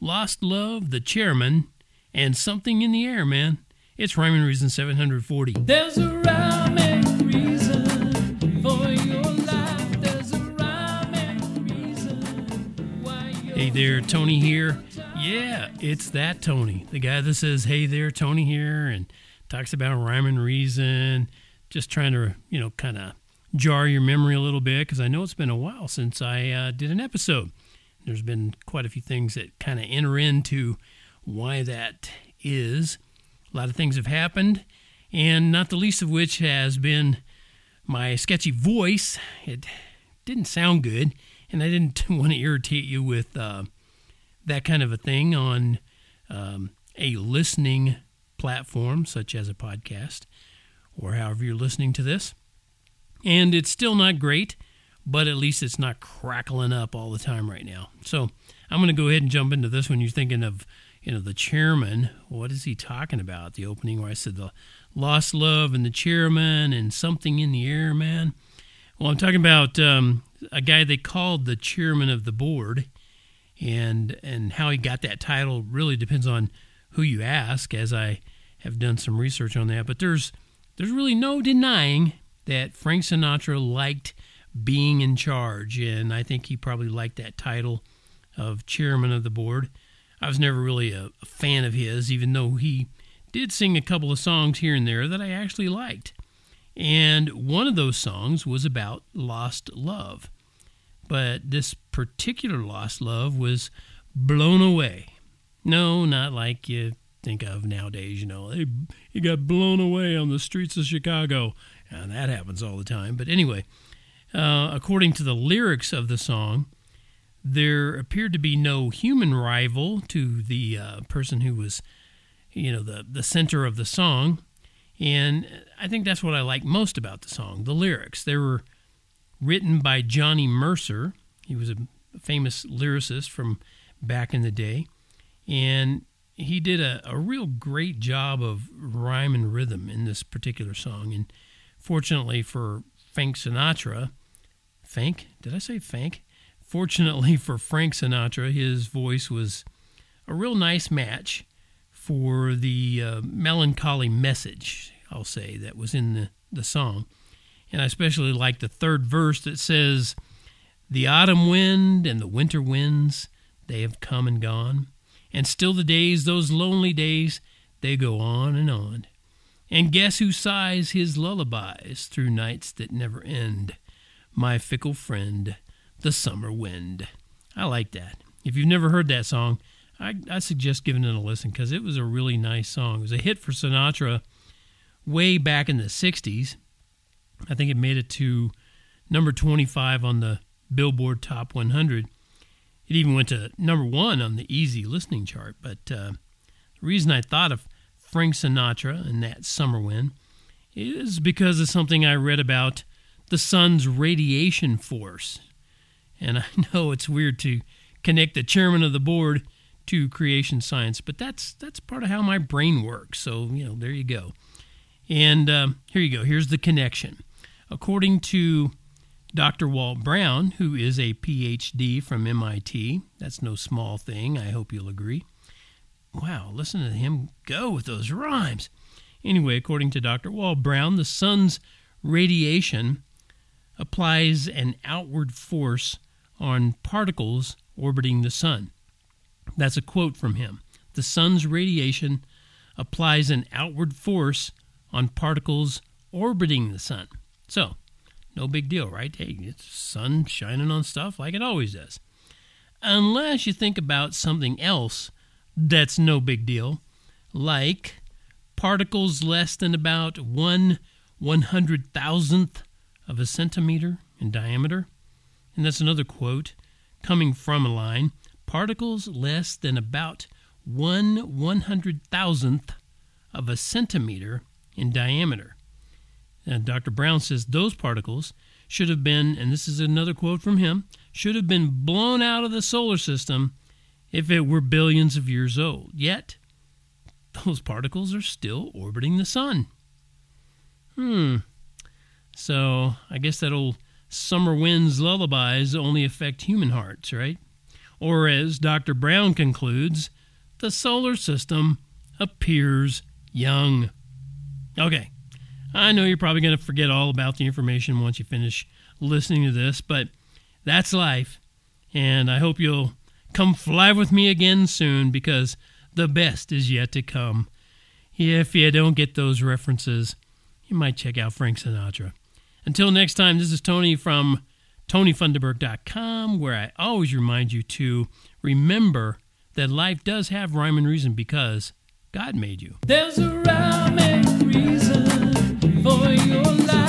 Lost Love, The Chairman, and Something in the Air, man. It's Rhyme and Reason 740. There's a rhyme and reason for your life. There's a rhyme and reason why Hey there, Tony here. Yeah, it's that Tony, the guy that says, "Hey there, Tony here," and talks about rhyme and reason. Just trying to, you know, kind of jar your memory a little bit because I know it's been a while since I uh, did an episode. There's been quite a few things that kind of enter into why that is. A lot of things have happened, and not the least of which has been my sketchy voice. It didn't sound good, and I didn't want to irritate you with uh, that kind of a thing on um, a listening platform such as a podcast or however you're listening to this. And it's still not great, but at least it's not crackling up all the time right now. So I'm going to go ahead and jump into this when you're thinking of, you know, the chairman. What is he talking about? The opening where I said the lost love and the chairman and something in the air, man. Well, I'm talking about um, a guy they called the chairman of the board, and and how he got that title really depends on who you ask. As I have done some research on that, but there's there's really no denying that Frank Sinatra liked being in charge, and I think he probably liked that title of chairman of the board. I was never really a, fan of his, even though he did sing a couple of songs here and there that I actually liked. And one of those songs was about lost love. But this particular lost love was blown away. No, not like you think of nowadays, you know. He, he got blown away on the streets of Chicago. And that happens all the time. But anyway, uh, according to the lyrics of the song, there appeared to be no human rival to the uh, person who was, you know, the, the center of the song. And I think that's what I like most about the song the lyrics. They were written by Johnny Mercer. He was a famous lyricist from back in the day. And he did a, a real great job of rhyme and rhythm in this particular song. And fortunately for Frank Sinatra, Fank? Did I say Fank? Fortunately for Frank Sinatra, his voice was a real nice match for the uh, melancholy message, I'll say, that was in the, the song. And I especially like the third verse that says, The autumn wind and the winter winds, they have come and gone. And still the days, those lonely days, they go on and on. And guess who sighs his lullabies through nights that never end? My fickle friend, the summer wind. I like that. If you've never heard that song, I, I suggest giving it a listen because it was a really nice song. It was a hit for Sinatra way back in the 60s. I think it made it to number 25 on the Billboard Top 100. It even went to number one on the easy listening chart. But uh, the reason I thought of Frank Sinatra and that summer wind is because of something I read about the sun's radiation force. And I know it's weird to connect the chairman of the board to creation science, but that's that's part of how my brain works. So you know, there you go. And um, here you go. Here's the connection. According to Dr. Walt Brown, who is a PhD from MIT, that's no small thing. I hope you'll agree. Wow, listen to him go with those rhymes. Anyway, according to Dr. Walt Brown, the sun's radiation applies an outward force on particles orbiting the sun. That's a quote from him. The sun's radiation applies an outward force on particles orbiting the sun. So, no big deal, right? Hey, it's sun shining on stuff like it always does. Unless you think about something else that's no big deal, like particles less than about one one hundred thousandth of a centimeter in diameter. And that's another quote coming from a line particles less than about one one hundred thousandth of a centimeter in diameter. And Dr. Brown says those particles should have been, and this is another quote from him, should have been blown out of the solar system if it were billions of years old. Yet, those particles are still orbiting the sun. Hmm. So, I guess that old summer wind's lullabies only affect human hearts, right? Or, as Dr. Brown concludes, the solar system appears young. Okay, I know you're probably going to forget all about the information once you finish listening to this, but that's life. And I hope you'll come fly with me again soon because the best is yet to come. If you don't get those references, you might check out Frank Sinatra. Until next time, this is Tony from TonyFunderberg.com, where I always remind you to remember that life does have rhyme and reason because God made you. There's a rhyme and reason for your life.